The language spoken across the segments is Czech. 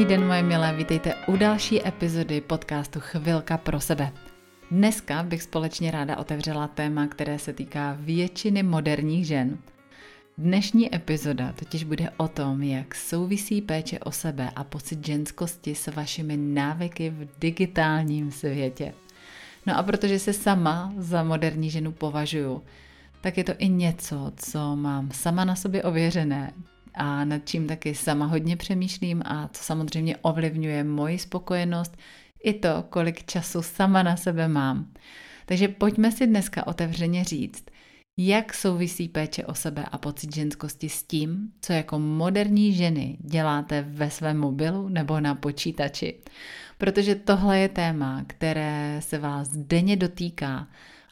Krásný den, moje milé, vítejte u další epizody podcastu Chvilka pro sebe. Dneska bych společně ráda otevřela téma, které se týká většiny moderních žen. Dnešní epizoda totiž bude o tom, jak souvisí péče o sebe a pocit ženskosti s vašimi návyky v digitálním světě. No a protože se sama za moderní ženu považuju, tak je to i něco, co mám sama na sobě ověřené a nad čím taky sama hodně přemýšlím a co samozřejmě ovlivňuje moji spokojenost i to, kolik času sama na sebe mám. Takže pojďme si dneska otevřeně říct, jak souvisí péče o sebe a pocit ženskosti s tím, co jako moderní ženy děláte ve svém mobilu nebo na počítači. Protože tohle je téma, které se vás denně dotýká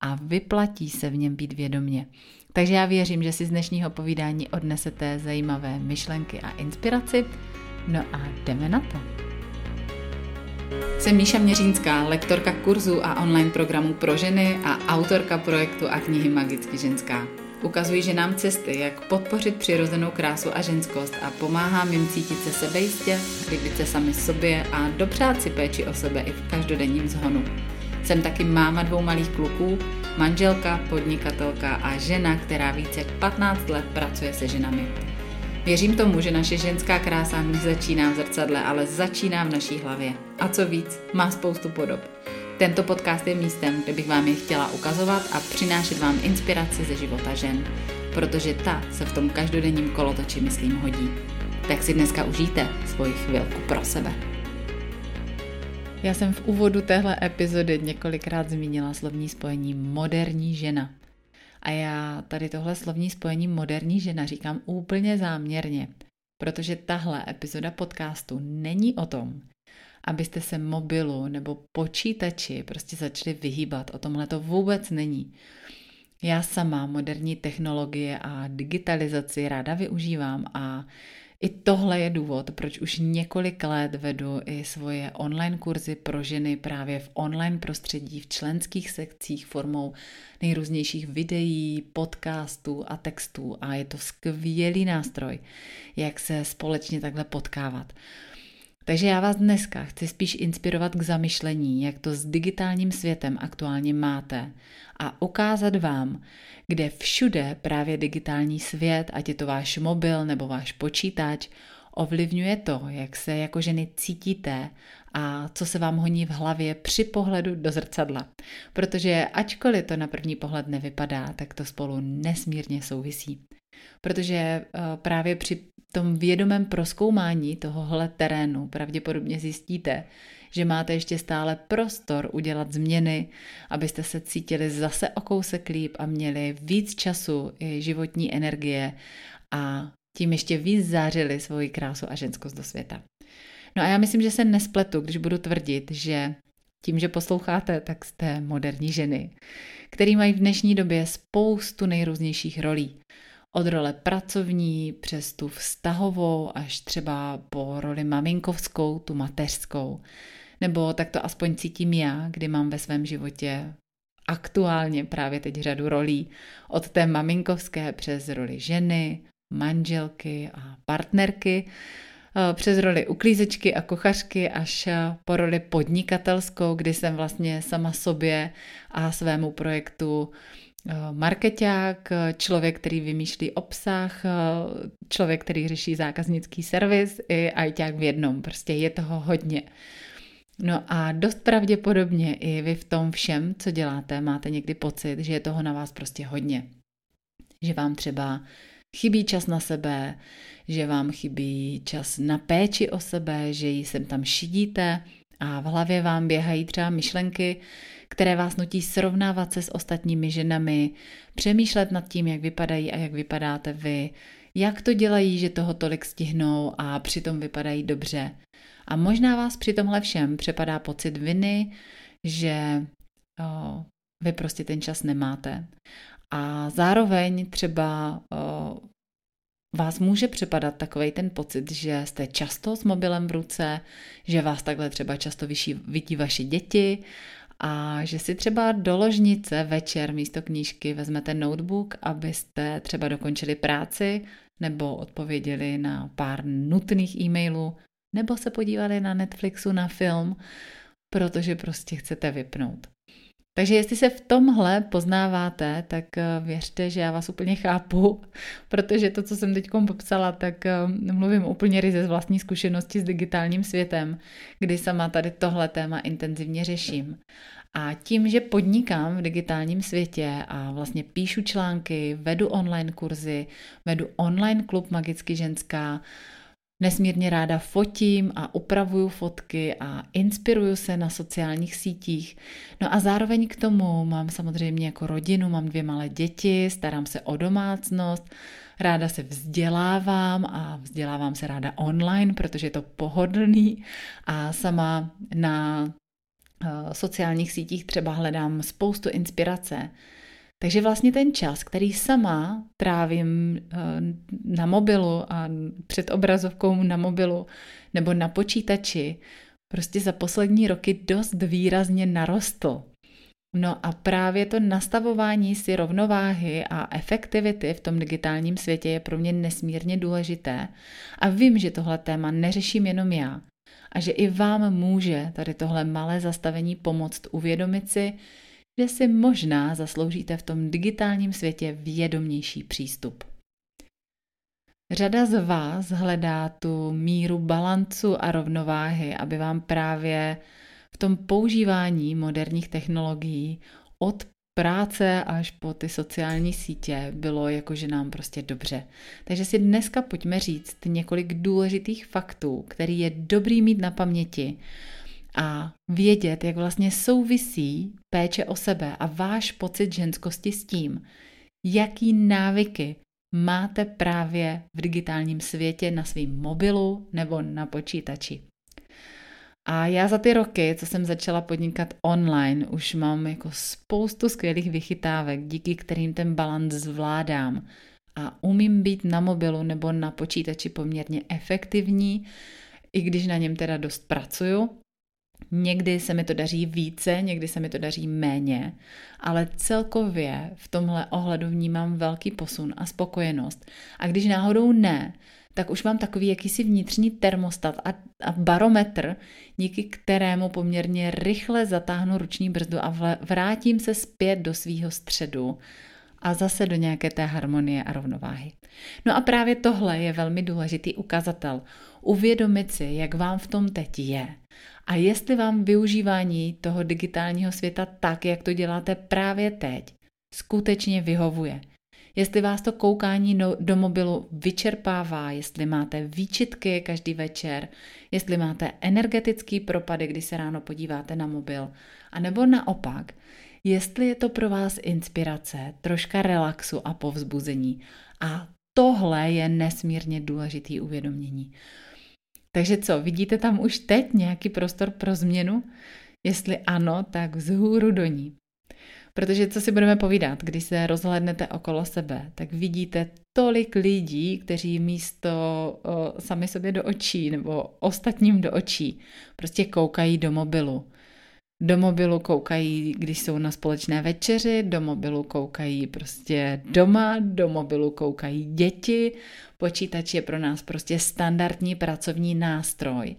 a vyplatí se v něm být vědomě. Takže já věřím, že si z dnešního povídání odnesete zajímavé myšlenky a inspiraci. No a jdeme na to. Jsem Míša Měřínská, lektorka kurzu a online programů pro ženy a autorka projektu a knihy Magicky ženská. Ukazuji ženám cesty, jak podpořit přirozenou krásu a ženskost a pomáhám jim cítit se sebejistě, líbit se sami sobě a dopřát si péči o sebe i v každodenním zhonu. Jsem taky máma dvou malých kluků, manželka, podnikatelka a žena, která více jak 15 let pracuje se ženami. Věřím tomu, že naše ženská krása nezačíná v zrcadle, ale začíná v naší hlavě. A co víc, má spoustu podob. Tento podcast je místem, kde bych vám je chtěla ukazovat a přinášet vám inspiraci ze života žen, protože ta se v tom každodenním kolotoči, myslím, hodí. Tak si dneska užijte svoji chvilku pro sebe. Já jsem v úvodu téhle epizody několikrát zmínila slovní spojení moderní žena. A já tady tohle slovní spojení moderní žena říkám úplně záměrně, protože tahle epizoda podcastu není o tom, abyste se mobilu nebo počítači prostě začali vyhýbat. O tomhle to vůbec není. Já sama moderní technologie a digitalizaci ráda využívám a i tohle je důvod, proč už několik let vedu i svoje online kurzy pro ženy právě v online prostředí, v členských sekcích formou nejrůznějších videí, podcastů a textů a je to skvělý nástroj, jak se společně takhle potkávat. Takže já vás dneska chci spíš inspirovat k zamyšlení, jak to s digitálním světem aktuálně máte a ukázat vám, kde všude právě digitální svět, ať je to váš mobil nebo váš počítač, ovlivňuje to, jak se jako ženy cítíte a co se vám honí v hlavě při pohledu do zrcadla. Protože ačkoliv to na první pohled nevypadá, tak to spolu nesmírně souvisí. Protože eh, právě při tom vědomém proskoumání tohohle terénu pravděpodobně zjistíte, že máte ještě stále prostor udělat změny, abyste se cítili zase o kousek líp a měli víc času i životní energie a tím ještě víc zářili svoji krásu a ženskost do světa. No a já myslím, že se nespletu, když budu tvrdit, že tím, že posloucháte, tak jste moderní ženy, které mají v dnešní době spoustu nejrůznějších rolí. Od role pracovní přes tu vztahovou až třeba po roli maminkovskou, tu mateřskou. Nebo tak to aspoň cítím já, kdy mám ve svém životě aktuálně právě teď řadu rolí. Od té maminkovské přes roli ženy, manželky a partnerky, eh, přes roli uklízečky a kuchařky až po roli podnikatelskou, kdy jsem vlastně sama sobě a svému projektu eh, marketák, člověk, který vymýšlí obsah, eh, člověk, který řeší zákaznický servis i ajťák v jednom. Prostě je toho hodně. No a dost pravděpodobně i vy v tom všem, co děláte, máte někdy pocit, že je toho na vás prostě hodně. Že vám třeba chybí čas na sebe, že vám chybí čas na péči o sebe, že ji sem tam šidíte a v hlavě vám běhají třeba myšlenky, které vás nutí srovnávat se s ostatními ženami, přemýšlet nad tím, jak vypadají a jak vypadáte vy, jak to dělají, že toho tolik stihnou a přitom vypadají dobře. A možná vás při tomhle všem přepadá pocit viny, že o, vy prostě ten čas nemáte. A zároveň třeba o, vás může přepadat takový ten pocit, že jste často s mobilem v ruce, že vás takhle třeba často vyší, vidí vaši děti a že si třeba do ložnice večer místo knížky vezmete notebook, abyste třeba dokončili práci nebo odpověděli na pár nutných e-mailů nebo se podívali na Netflixu na film, protože prostě chcete vypnout. Takže jestli se v tomhle poznáváte, tak eh, věřte, že já vás úplně chápu, protože to, co jsem teď popsala, tak eh, mluvím úplně ryze z vlastní zkušenosti s digitálním světem, kdy sama tady tohle téma intenzivně řeším. A tím, že podnikám v digitálním světě a vlastně píšu články, vedu online kurzy, vedu online klub Magicky ženská, Nesmírně ráda fotím a upravuju fotky a inspiruju se na sociálních sítích. No a zároveň k tomu mám samozřejmě jako rodinu, mám dvě malé děti, starám se o domácnost, ráda se vzdělávám a vzdělávám se ráda online, protože je to pohodlný a sama na eh, sociálních sítích třeba hledám spoustu inspirace takže vlastně ten čas, který sama trávím eh, na mobilu a před obrazovkou na mobilu nebo na počítači, prostě za poslední roky dost výrazně narostl. No a právě to nastavování si rovnováhy a efektivity v tom digitálním světě je pro mě nesmírně důležité. A vím, že tohle téma neřeším jenom já. A že i vám může tady tohle malé zastavení pomoct uvědomit si, že si možná zasloužíte v tom digitálním světě vědomější přístup. Řada z vás hledá tu míru balancu a rovnováhy, aby vám právě v tom používání moderních technologií od práce až po ty sociální sítě bylo jakože nám prostě dobře. Takže si dneska pojďme říct několik důležitých faktů, který je dobrý mít na paměti, a vědět, jak vlastně souvisí péče o sebe a váš pocit ženskosti s tím, jaký návyky máte právě v digitálním světě na svém mobilu nebo na počítači. A já za ty roky, co jsem začala podnikat online, už mám jako spoustu skvělých vychytávek, díky kterým ten balans zvládám. A umím být na mobilu nebo na počítači poměrně efektivní, i když na něm teda dost pracuju, Někdy se mi to daří více, někdy se mi to daří méně, ale celkově v tomhle ohledu vnímám velký posun a spokojenost. A když náhodou ne, tak už mám takový jakýsi vnitřní termostat a, a barometr, díky kterému poměrně rychle zatáhnu ruční brzdu a vrátím se zpět do svýho středu a zase do nějaké té harmonie a rovnováhy. No a právě tohle je velmi důležitý ukazatel. Uvědomit si, jak vám v tom teď je a jestli vám využívání toho digitálního světa tak, jak to děláte právě teď, skutečně vyhovuje. Jestli vás to koukání do mobilu vyčerpává, jestli máte výčitky každý večer, jestli máte energetický propady, kdy se ráno podíváte na mobil, a nebo naopak, jestli je to pro vás inspirace, troška relaxu a povzbuzení. A tohle je nesmírně důležitý uvědomění. Takže co, vidíte tam už teď nějaký prostor pro změnu? Jestli ano, tak vzhůru do ní. Protože co si budeme povídat, když se rozhlednete okolo sebe, tak vidíte tolik lidí, kteří místo o, sami sobě do očí nebo ostatním do očí prostě koukají do mobilu. Do mobilu koukají, když jsou na společné večeři, do mobilu koukají prostě doma, do mobilu koukají děti. Počítač je pro nás prostě standardní pracovní nástroj.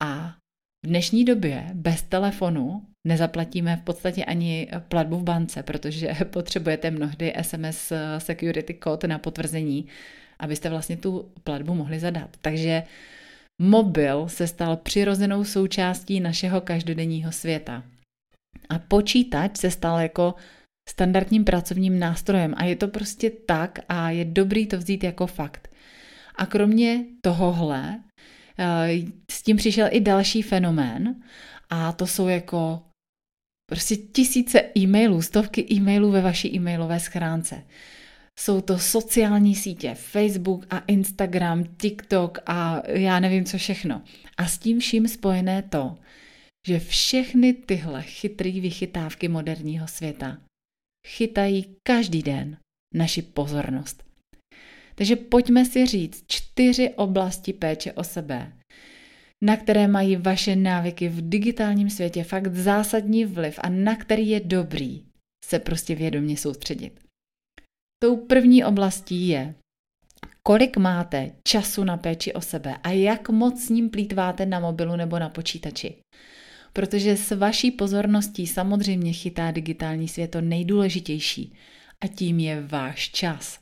A v dnešní době bez telefonu nezaplatíme v podstatě ani platbu v bance, protože potřebujete mnohdy SMS security code na potvrzení, abyste vlastně tu platbu mohli zadat. Takže Mobil se stal přirozenou součástí našeho každodenního světa. A počítač se stal jako standardním pracovním nástrojem a je to prostě tak a je dobrý to vzít jako fakt. A kromě tohohle eh, s tím přišel i další fenomén a to jsou jako prostě tisíce e-mailů, stovky e-mailů ve vaší e-mailové schránce. Jsou to sociální sítě, Facebook a Instagram, TikTok a já nevím co všechno. A s tím vším spojené to, že všechny tyhle chytrý vychytávky moderního světa chytají každý den naši pozornost. Takže pojďme si říct čtyři oblasti péče o sebe, na které mají vaše návyky v digitálním světě fakt zásadní vliv a na který je dobrý se prostě vědomě soustředit. Tou první oblastí je kolik máte času na péči o sebe a jak moc s ním plítváte na mobilu nebo na počítači. Protože s vaší pozorností samozřejmě chytá digitální svět to nejdůležitější a tím je váš čas.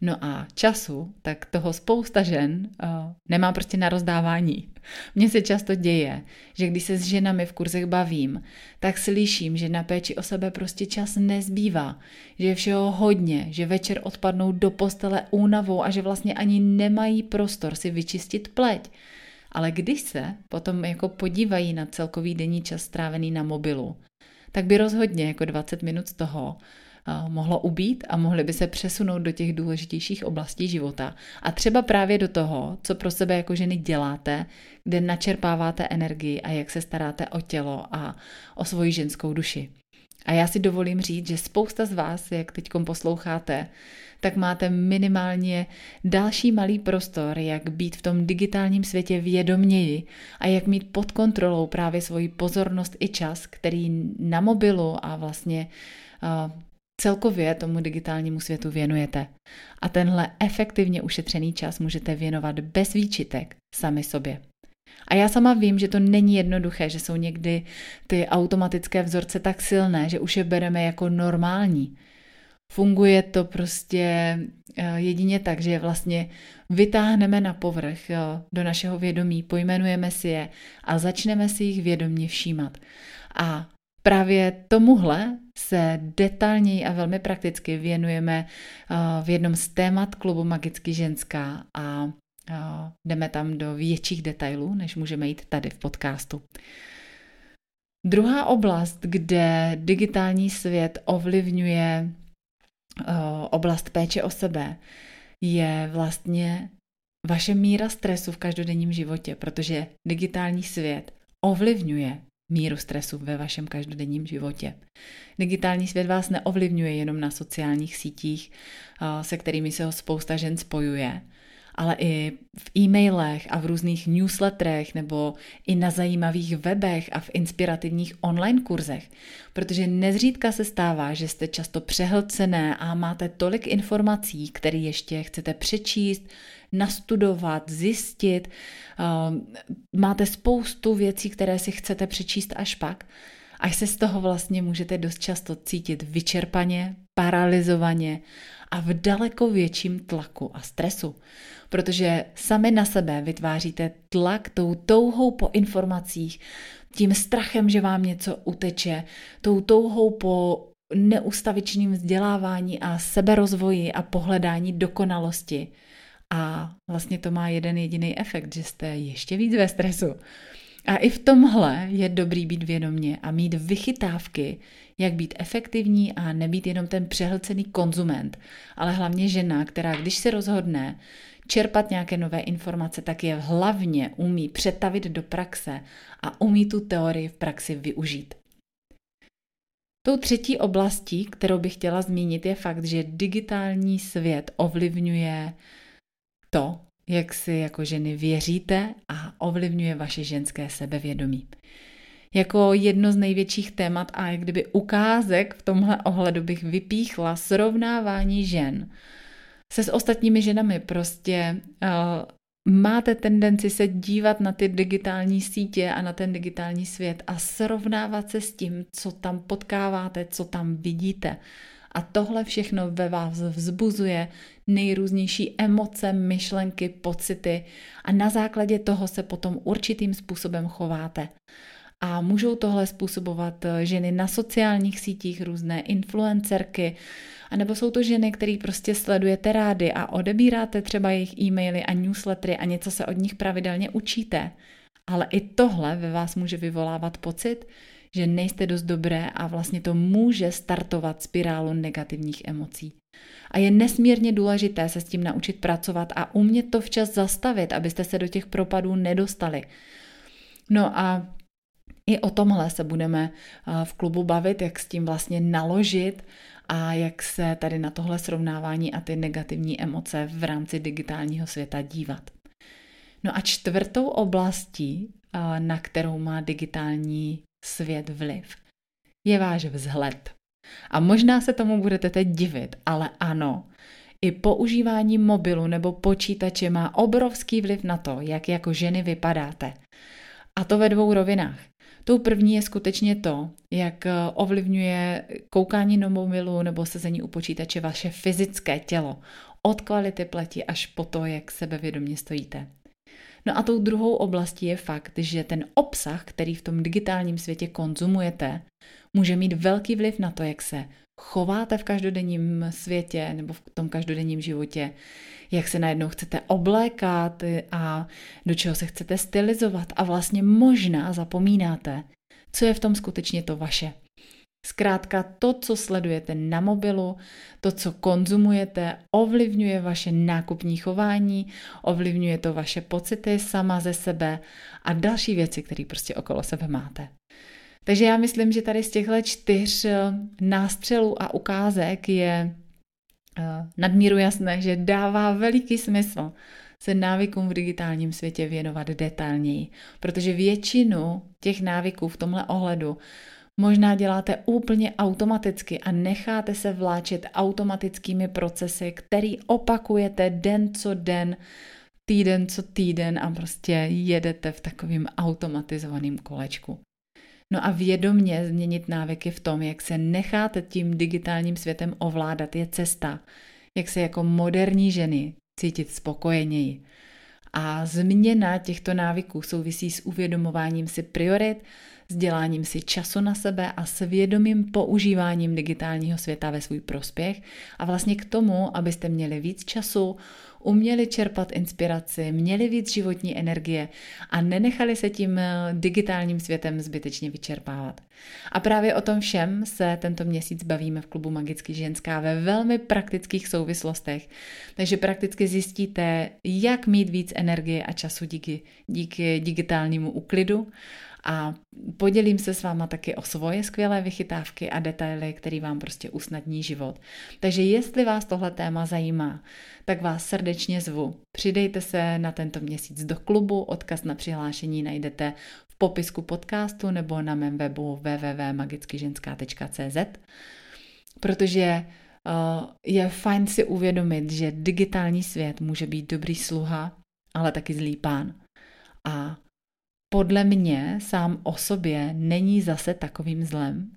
No a času, tak toho spousta žen uh, nemá prostě na rozdávání. Mně se často děje, že když se s ženami v kurzech bavím, tak slyším, že na péči o sebe prostě čas nezbývá, že je všeho hodně, že večer odpadnou do postele únavou a že vlastně ani nemají prostor si vyčistit pleť. Ale když se potom jako podívají na celkový denní čas strávený na mobilu, tak by rozhodně jako 20 minut z toho mohlo ubít a mohli by se přesunout do těch důležitějších oblastí života. A třeba právě do toho, co pro sebe jako ženy děláte, kde načerpáváte energii a jak se staráte o tělo a o svoji ženskou duši. A já si dovolím říct, že spousta z vás, jak teď posloucháte, tak máte minimálně další malý prostor, jak být v tom digitálním světě vědoměji a jak mít pod kontrolou právě svoji pozornost i čas, který na mobilu a vlastně celkově tomu digitálnímu světu věnujete. A tenhle efektivně ušetřený čas můžete věnovat bez výčitek sami sobě. A já sama vím, že to není jednoduché, že jsou někdy ty automatické vzorce tak silné, že už je bereme jako normální. Funguje to prostě eh, jedině tak, že vlastně vytáhneme na povrch eh, do našeho vědomí, pojmenujeme si je a začneme si jich vědomně všímat. A Právě tomuhle se detailněji a velmi prakticky věnujeme eh, v jednom z témat klubu Magicky ženská a eh, jdeme tam do větších detailů, než můžeme jít tady v podcastu. Druhá oblast, kde digitální svět ovlivňuje eh, oblast péče o sebe, je vlastně vaše míra stresu v každodenním životě, protože digitální svět ovlivňuje míru stresu ve vašem každodenním životě. Digitální svět vás neovlivňuje jenom na sociálních sítích, se kterými se ho spousta žen spojuje, ale i v e-mailech a v různých newsletterech nebo i na zajímavých webech a v inspirativních online kurzech. Protože nezřídka se stává, že jste často přehlcené a máte tolik informací, které ještě chcete přečíst, nastudovat, zjistit. Ehm, máte spoustu věcí, které si chcete přečíst až pak. Až se z toho vlastně můžete dost často cítit vyčerpaně, paralizovaně a v daleko větším tlaku a stresu. Protože sami na sebe vytváříte tlak tou touhou po informacích, tím strachem, že vám něco uteče, tou touhou po neustavičným vzdělávání a seberozvoji a pohledání dokonalosti. A vlastně to má jeden jediný efekt, že jste ještě víc ve stresu. A i v tomhle je dobrý být vědomě a mít vychytávky, jak být efektivní a nebýt jenom ten přehlcený konzument, ale hlavně žena, která když se rozhodne čerpat nějaké nové informace, tak je hlavně umí přetavit do praxe a umí tu teorii v praxi využít. Tou třetí oblastí, kterou bych chtěla zmínit, je fakt, že digitální svět ovlivňuje to, jak si jako ženy věříte a ovlivňuje vaše ženské sebevědomí. Jako jedno z největších témat a jak kdyby ukázek v tomhle ohledu bych vypíchla srovnávání žen se s ostatními ženami. Prostě uh, máte tendenci se dívat na ty digitální sítě a na ten digitální svět a srovnávat se s tím, co tam potkáváte, co tam vidíte. A tohle všechno ve vás vzbuzuje nejrůznější emoce, myšlenky, pocity a na základě toho se potom určitým způsobem chováte. A můžou tohle způsobovat eh, ženy na sociálních sítích, různé influencerky, anebo jsou to ženy, které prostě sledujete rády a odebíráte třeba jejich e-maily a newslettery a něco se od nich pravidelně učíte. Ale i tohle ve vás může vyvolávat pocit, že nejste dost dobré a vlastně to může startovat spirálu negativních emocí. A je nesmírně důležité se s tím naučit pracovat a umět to včas zastavit, abyste se do těch propadů nedostali. No a i o tomhle se budeme v klubu bavit, jak s tím vlastně naložit a jak se tady na tohle srovnávání a ty negativní emoce v rámci digitálního světa dívat. No a čtvrtou oblastí, na kterou má digitální svět vliv, je váš vzhled. A možná se tomu budete teď divit, ale ano, I používání mobilu nebo počítače má obrovský vliv na to, jak jako ženy vypadáte. A to ve dvou rovinách. Tou první je skutečně to, jak ovlivňuje koukání na mobilu nebo sezení u počítače vaše fyzické tělo. Od kvality pleti až po to, jak sebevědomě stojíte. No a tou druhou oblastí je fakt, že ten obsah, který v tom digitálním světě konzumujete, může mít velký vliv na to, jak se chováte v každodenním světě nebo v tom každodenním životě, jak se najednou chcete oblékat a do čeho se chcete stylizovat a vlastně možná zapomínáte, co je v tom skutečně to vaše. Zkrátka to, co sledujete na mobilu, to, co konzumujete, ovlivňuje vaše nákupní chování, ovlivňuje to vaše pocity sama ze sebe a další věci, které prostě okolo sebe máte. Takže já myslím, že tady z těchto čtyř eh, nástřelů a ukázek je eh, nadmíru jasné, že dává veliký smysl se návykům v digitálním světě věnovat detailněji, protože většinu těch návyků v tomhle ohledu možná děláte úplně automaticky a necháte se vláčet automatickými procesy, který opakujete den co den, týden co týden a prostě jedete v takovým automatizovaným kolečku. No a vědomně změnit návyky v tom, jak se necháte tím digitálním světem ovládat, je cesta, jak se jako moderní ženy cítit spokojeněji. A změna těchto návyků souvisí s uvědomováním si priorit, s děláním si času na sebe a s vědomým používáním digitálního světa ve svůj prospěch. A vlastně k tomu, abyste měli víc času, uměli čerpat inspiraci, měli víc životní energie a nenechali se tím eh, digitálním světem zbytečně vyčerpávat. A právě o tom všem se tento měsíc bavíme v klubu Magický ženská ve velmi praktických souvislostech. Takže prakticky zjistíte, jak mít víc energie a času díky, díky digitálnímu úklidu a podělím se s váma taky o svoje skvělé vychytávky a detaily, které vám prostě usnadní život. Takže jestli vás tohle téma zajímá, tak vás srdečně zvu. Přidejte se na tento měsíc do klubu, odkaz na přihlášení najdete v popisku podcastu nebo na mém webu www.magickyženská.cz protože uh, je fajn si uvědomit, že digitální svět může být dobrý sluha, ale taky zlý pán. A podle mě sám o sobě není zase takovým zlem.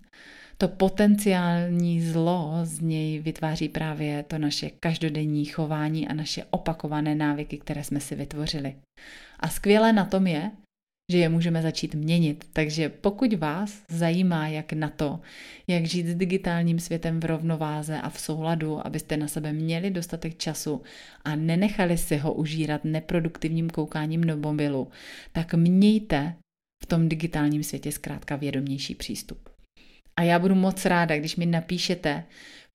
To potenciální zlo z něj vytváří právě to naše každodenní chování a naše opakované návyky, které jsme si vytvořili. A skvělé na tom je, že je můžeme začít měnit. Takže pokud vás zajímá, jak na to, jak žít s digitálním světem v rovnováze a v souladu, abyste na sebe měli dostatek času a nenechali si ho užírat neproduktivním koukáním do mobilu, tak mějte v tom digitálním světě zkrátka vědomější přístup. A já budu moc ráda, když mi napíšete,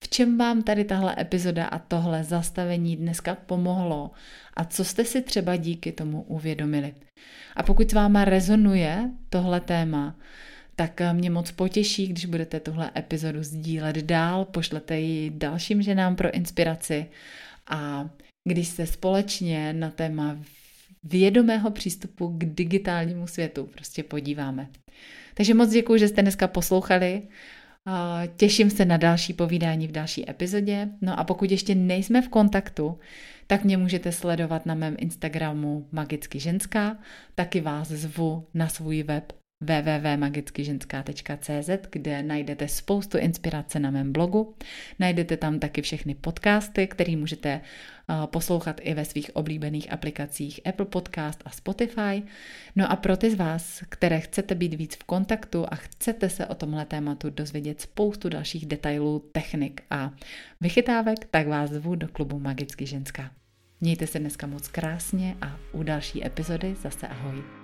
v čem vám tady tahle epizoda a tohle zastavení dneska pomohlo a co jste si třeba díky tomu uvědomili. A pokud s váma rezonuje tohle téma, tak mě moc potěší, když budete tuhle epizodu sdílet dál, pošlete ji dalším ženám pro inspiraci a když se společně na téma vědomého přístupu k digitálnímu světu prostě podíváme. Takže moc děkuji, že jste dneska poslouchali Těším se na další povídání v další epizodě. No a pokud ještě nejsme v kontaktu, tak mě můžete sledovat na mém Instagramu Magicky ženská. Taky vás zvu na svůj web www.magickyženská.cz, kde najdete spoustu inspirace na mém blogu. Najdete tam taky všechny podcasty, které můžete eh, poslouchat i ve svých oblíbených aplikacích Apple Podcast a Spotify. No a pro ty z vás, které chcete být víc v kontaktu a chcete se o tomhle tématu dozvědět spoustu dalších detailů, technik a vychytávek, tak vás zvu do klubu Magicky ženská. Mějte se dneska moc krásně a u další epizody zase ahoj.